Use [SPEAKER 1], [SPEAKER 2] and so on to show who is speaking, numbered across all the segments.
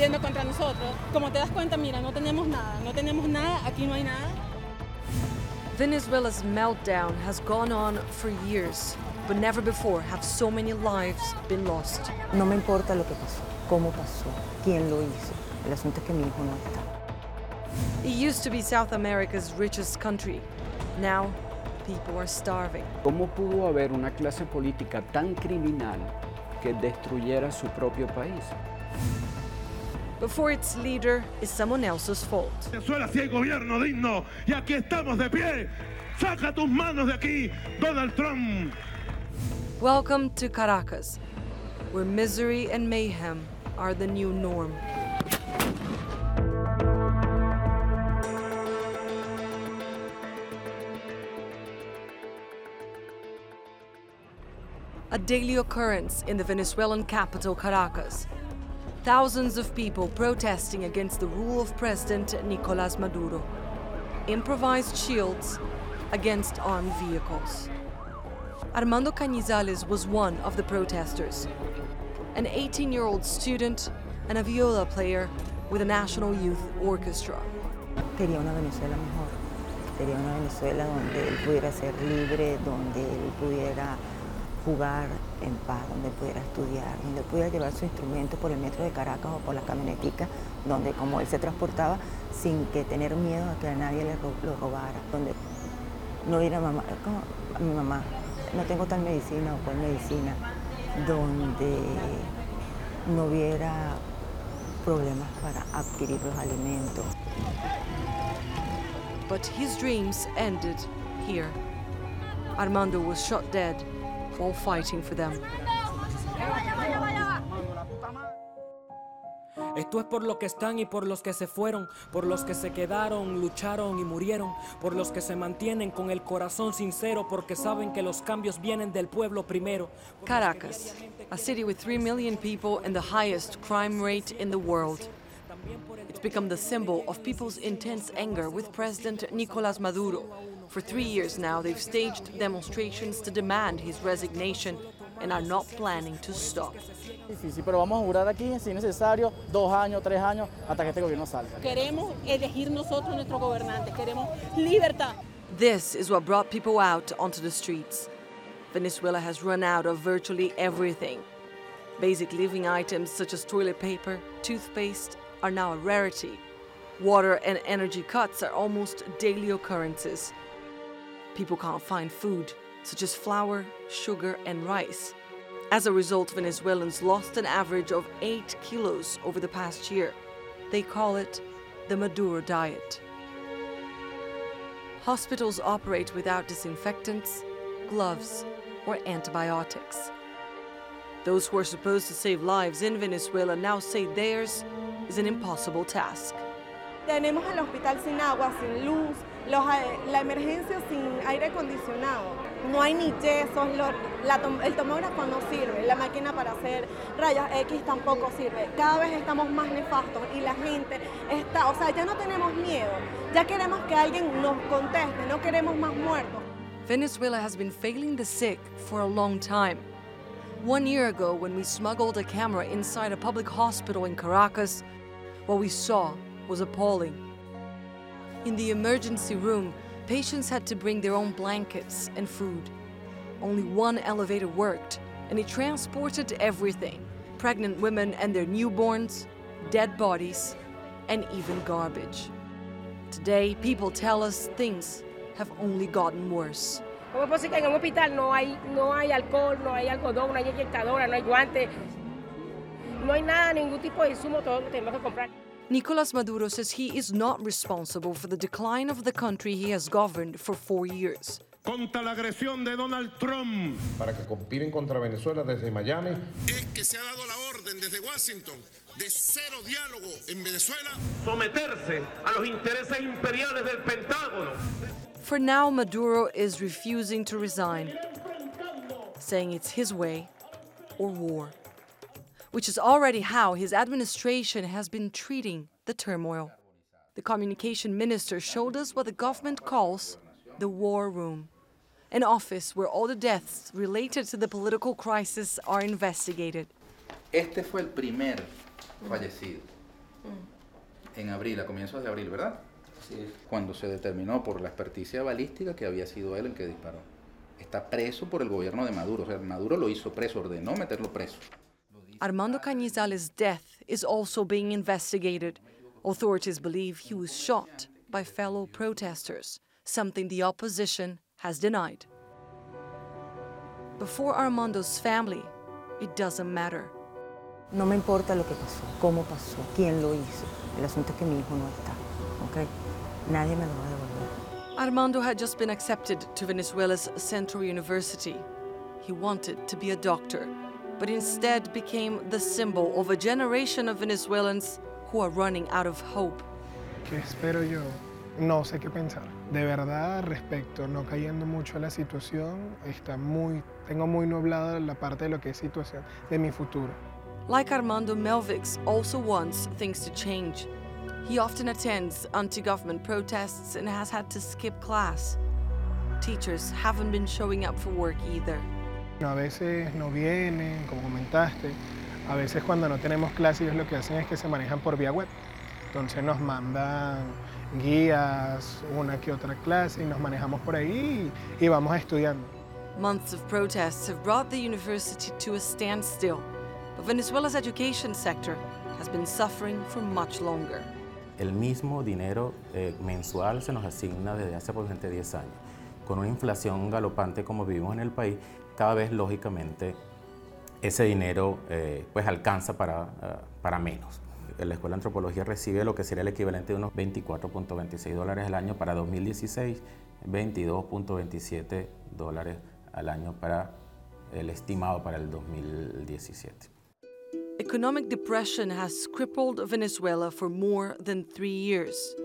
[SPEAKER 1] arremetiendo contra nosotros. Como te das cuenta, mira, no tenemos nada, no tenemos nada, aquí no hay nada.
[SPEAKER 2] Venezuela's meltdown has gone on for years, but never before have so many lives been lost.
[SPEAKER 3] No me importa lo que pasó, cómo pasó, quién lo hizo. El asunto es que mi hijo no está.
[SPEAKER 2] It used to be South America's richest country. Now, people are starving.
[SPEAKER 4] ¿Cómo pudo haber una clase política tan criminal que destruyera su propio país?
[SPEAKER 2] But for its leader is someone else's fault.
[SPEAKER 5] Venezuela sí hay gobierno digno y aquí estamos de pie. Saca tus manos de aquí, Donald Trump.
[SPEAKER 2] Welcome to Caracas, where misery and mayhem are the new norm. A daily occurrence in the Venezuelan capital, Caracas. Thousands of people protesting against the rule of President Nicolas Maduro. Improvised shields against armed vehicles. Armando Cañizales was one of the protesters, an 18 year old student and a viola player with a National Youth Orchestra.
[SPEAKER 3] Quería una Venezuela mejor. Quería una Venezuela donde él pudiera ser libre, donde él pudiera jugar en paz, donde pudiera estudiar, donde pudiera llevar su instrumento por el metro de Caracas o por la camionetica, donde como él se transportaba sin que tener miedo a que a nadie le ro- lo robara, donde no hubiera mamá, como a mi mamá, no tengo tal medicina o cual medicina, donde no hubiera problemas para adquirir los alimentos.
[SPEAKER 2] But his dreams ended here. Armando was shot dead while fighting for them.
[SPEAKER 6] Esto es por los que están y por los que se fueron, por los que se quedaron, lucharon y murieron, por los que se mantienen con el corazón sincero, porque saben que los cambios vienen del pueblo primero.
[SPEAKER 2] Caracas, a city with 3 million people and the highest crime rate in the world. It's become the symbol of people's intense anger with President Nicolas Maduro. For three years now, they've staged demonstrations to demand his resignation and are not planning to stop.
[SPEAKER 7] difícil, pero vamos a jurar aquí, si es necesario, dos años, tres años, hasta que este gobierno salga.
[SPEAKER 1] Queremos elegir nosotros nuestros gobernantes, queremos libertad.
[SPEAKER 2] This is what brought people out onto the streets. Venezuela has run out of virtually everything. Basic living items such as toilet paper, toothpaste are now a rarity. Water and energy cuts are almost daily occurrences. People can't find food, such as flour, sugar, and rice. As a result, Venezuelans lost an average of 8 kilos over the past year. They call it the Maduro diet. Hospitals operate without disinfectants, gloves, or antibiotics. Those who are supposed to save lives in Venezuela now say theirs is an impossible task.
[SPEAKER 8] Tenemos el hospital sin agua, sin luz, los la emergencia sin aire acondicionado. No hay ni yesos, el tomógrafo no sirve, la máquina para hacer rayos X tampoco sirve. Cada vez estamos más nefastos y la gente está, o sea, ya no tenemos miedo, ya queremos que alguien nos conteste, no queremos más muertos.
[SPEAKER 2] Venezuela has been failing the sick for a long time. One year ago, when we smuggled a camera inside a public hospital in Caracas, what we saw was appalling. In the emergency room, patients had to bring their own blankets and food. Only one elevator worked, and it transported everything pregnant women and their newborns, dead bodies, and even garbage. Today, people tell us things have only gotten worse.
[SPEAKER 9] ¿Cómo es posible en un hospital no hay, no hay alcohol, no hay algodón, no hay inyectadora, no hay guantes? No hay nada, ningún tipo de insumo, todo lo tenemos que comprar.
[SPEAKER 2] Nicolas Maduro says he is not responsible for the decline of the country he has governed for four years.
[SPEAKER 5] Contra la agresión de Donald Trump.
[SPEAKER 10] para que conspiren contra Venezuela desde Miami.
[SPEAKER 11] es que se ha dado la orden desde Washington de cero diálogo en Venezuela.
[SPEAKER 5] Someterse a los intereses imperiales del Pentágono.
[SPEAKER 2] For now, Maduro is refusing to resign, saying it's his way or war, which is already how his administration has been treating the turmoil. The communication minister showed us what the government calls the war room, an office where all the deaths related to the political crisis are investigated.
[SPEAKER 12] Este fue el primer fallecido. En abril, a comienzos de abril, ¿verdad? Sí. Cuando se determinó por la experticia balística que había sido él el que disparó. Está preso por el gobierno de Maduro. O sea, Maduro lo hizo preso, ordenó meterlo preso.
[SPEAKER 2] Armando Cañizales' death is also being investigated. Authorities believe he was shot by fellow protesters, something the opposition has denied. Before Armando's family, it doesn't matter.
[SPEAKER 3] No me importa lo que pasó, cómo pasó, quién lo hizo. El asunto es que mi hijo no está, ¿ok? Nadie me lo va a devolver.
[SPEAKER 2] Armando had just been accepted to Venezuela's Central University. He wanted to be a doctor, but instead became the symbol of a generation of Venezuelans who are running out of hope.
[SPEAKER 13] ¿Qué espero yo? No sé qué pensar. De verdad, respecto, no cayendo mucho a la situación, está muy, tengo muy nublada la parte de lo que es situación, de mi futuro.
[SPEAKER 2] Like Armando Melvix also wants things to change. He often attends anti government protests and has had to skip class. Teachers haven't been showing up for work either.
[SPEAKER 13] A veces no vienen, como comentaste. A veces cuando no tenemos clases ellos lo que hacen es que se manejan por vía web. Entonces nos mandan guías, una que otra clase y nos manejamos por ahí y, y vamos estudiando.
[SPEAKER 2] Months of protests have brought the university to a standstill, but Venezuela's education sector has been suffering for much longer.
[SPEAKER 14] El mismo dinero eh, mensual se nos asigna desde hace aproximadamente 10 años. Con una inflación galopante como vivimos en el país, cada vez lógicamente ese dinero eh, pues alcanza para, uh, para menos. La Escuela de Antropología recibe lo que sería el equivalente de unos 24.26 dólares al año para 2016, 22.27 dólares al año para el estimado para el 2017.
[SPEAKER 2] Economic depression has crippled Venezuela for more than three years.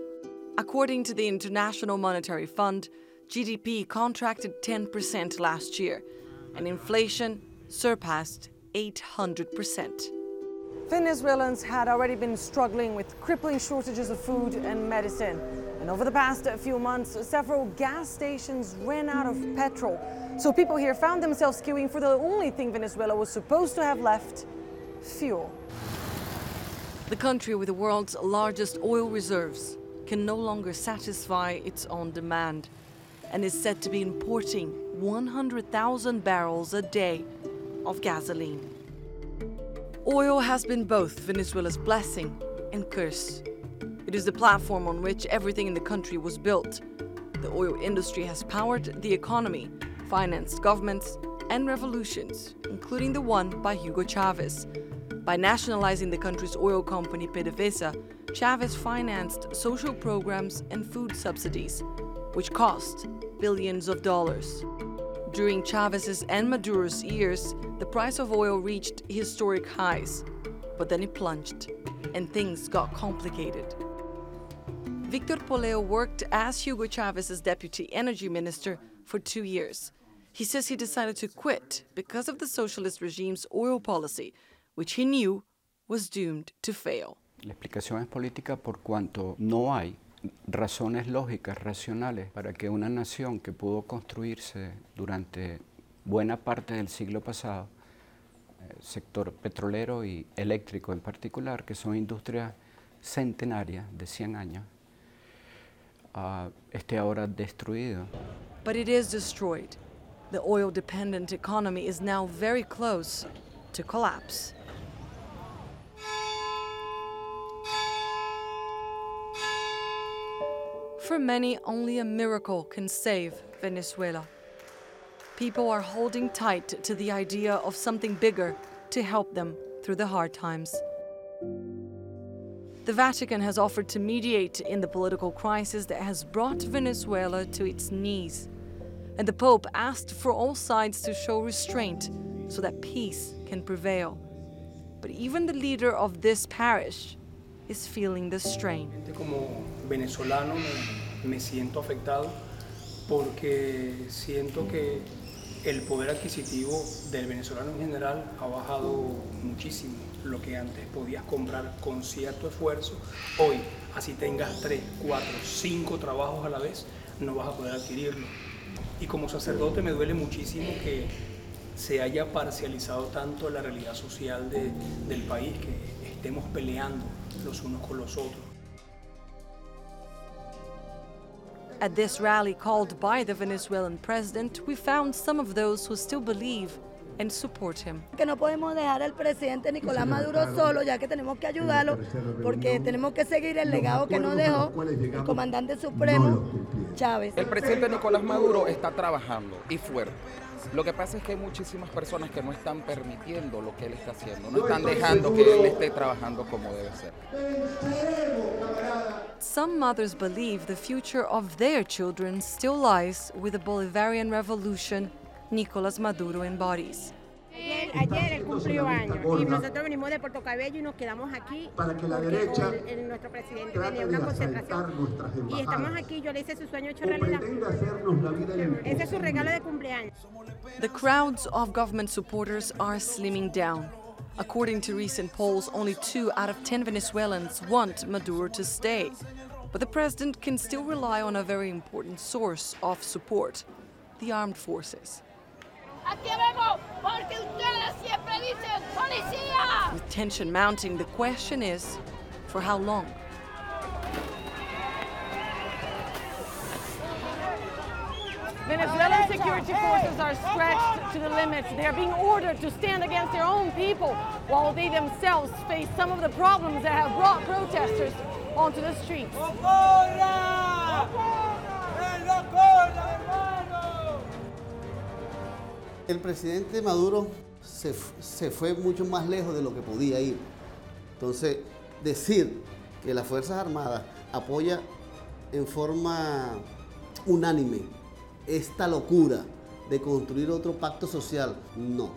[SPEAKER 2] According to the International Monetary Fund, GDP contracted 10% last year, and inflation surpassed 800%.
[SPEAKER 15] Venezuelans had already been struggling with crippling shortages of food and medicine. And over the past few months, several gas stations ran out of petrol. So people here found themselves queuing for the only thing Venezuela was supposed to have left fuel.
[SPEAKER 2] The country with the world's largest oil reserves can no longer satisfy its own demand and is said to be importing 100,000 barrels a day of gasoline. Oil has been both Venezuela's blessing and curse. It is the platform on which everything in the country was built. The oil industry has powered the economy, financed governments, and revolutions, including the one by Hugo Chavez. By nationalizing the country's oil company PDVSA, Chavez financed social programs and food subsidies, which cost billions of dollars. During Chavez's and Maduro's years, the price of oil reached historic highs, but then it plunged, and things got complicated. Victor Poleo worked as Hugo Chavez's deputy energy minister for two years. He says he decided to quit because of the socialist regime's oil policy, which he knew was doomed to fail.
[SPEAKER 4] La explicación es política por cuanto no hay razones lógicas, racionales, para que una nación que pudo construirse durante buena parte del siglo pasado, eh, sector petrolero y eléctrico en particular, que son industrias centenarias de 100 años, uh, esté ahora destruido.
[SPEAKER 2] But it is destroyed. The oil dependent economy is now very close to collapse. For many, only a miracle can save Venezuela. People are holding tight to the idea of something bigger to help them through the hard times. The Vatican has offered to mediate in the political crisis that has brought Venezuela to its knees. And the Pope asked for all sides to show restraint so that peace can prevail. But even the leader of this parish is feeling the strain.
[SPEAKER 16] Como venezolano me, me siento afectado porque siento que el poder adquisitivo del venezolano en general ha bajado muchísimo. Lo que antes podías comprar con cierto esfuerzo, hoy, así tengas tres, cuatro, cinco trabajos a la vez, no vas a poder adquirirlo. Y como sacerdote me duele muchísimo que se haya parcializado tanto la realidad social de, del país, que estemos peleando los unos con los otros.
[SPEAKER 2] At this rally called by the Venezuelan president, we found some of those who still believe and support him.
[SPEAKER 17] Que no podemos dejar al presidente Nicolás Maduro solo, ya que tenemos que ayudarlo, porque tenemos que seguir el legado que nos dejó el comandante supremo Chávez.
[SPEAKER 18] El presidente Nicolás Maduro está trabajando y fuerte. Lo que pasa es que hay muchísimas personas que no están permitiendo lo que él está haciendo, no están dejando que él esté trabajando como debe ser.
[SPEAKER 2] Some mothers believe the future of their children still lies with the Bolivarian revolution Nicolás Maduro embodies.
[SPEAKER 9] Ayer, ayer él cumplió años y nosotros venimos de Puerto Cabello y nos quedamos aquí
[SPEAKER 19] para que la derecha
[SPEAKER 9] el- el- nuestro presidente tenía una concentración y estamos aquí, yo le hice su sueño hecho realidad.
[SPEAKER 19] pretende hacernos la vida
[SPEAKER 9] Ese es su regalo de cumpleaños.
[SPEAKER 2] The crowds of government supporters are slimming down. According to recent polls, only two out of 10 Venezuelans want Maduro to stay. But the president can still rely on a very important source of support the armed forces.
[SPEAKER 20] Aquí vengo porque ustedes siempre dicen policía.
[SPEAKER 2] With tension mounting, the question is for how long?
[SPEAKER 15] Venezuelan security forces are stretched to the limits. They are being ordered to stand against their own people while they themselves face some of the problems that have brought protesters onto the streets.
[SPEAKER 21] El presidente Maduro se, se fue mucho más lejos de lo que podía ir. Entonces, decir que las Fuerzas Armadas apoya en forma unánime esta locura de construir otro pacto social, no.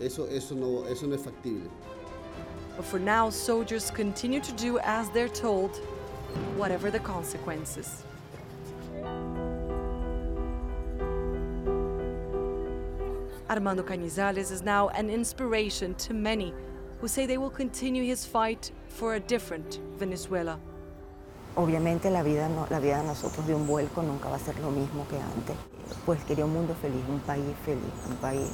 [SPEAKER 21] Eso, eso, no, eso no es factible.
[SPEAKER 2] But for now, soldiers continue to do as they're told, whatever the consequences. Armando Cañizales is now an inspiration to many who say they will continue his fight for a different Venezuela.
[SPEAKER 3] Obviamente la vida, la vida de nosotros de un vuelco nunca va a ser lo mismo que antes. Pues quería un mundo feliz, un país feliz, un país,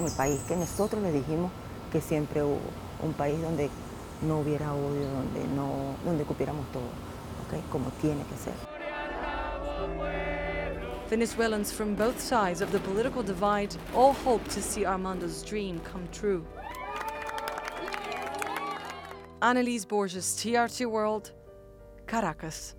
[SPEAKER 3] un país que nosotros le dijimos que siempre hubo, un país donde no hubiera odio, donde no, donde cupiéramos todo, ¿ok? como tiene que ser.
[SPEAKER 2] Venezuelans from both sides of the political divide all hope to see Armando's dream come true. Anelise Borges, TRT World, Caracas.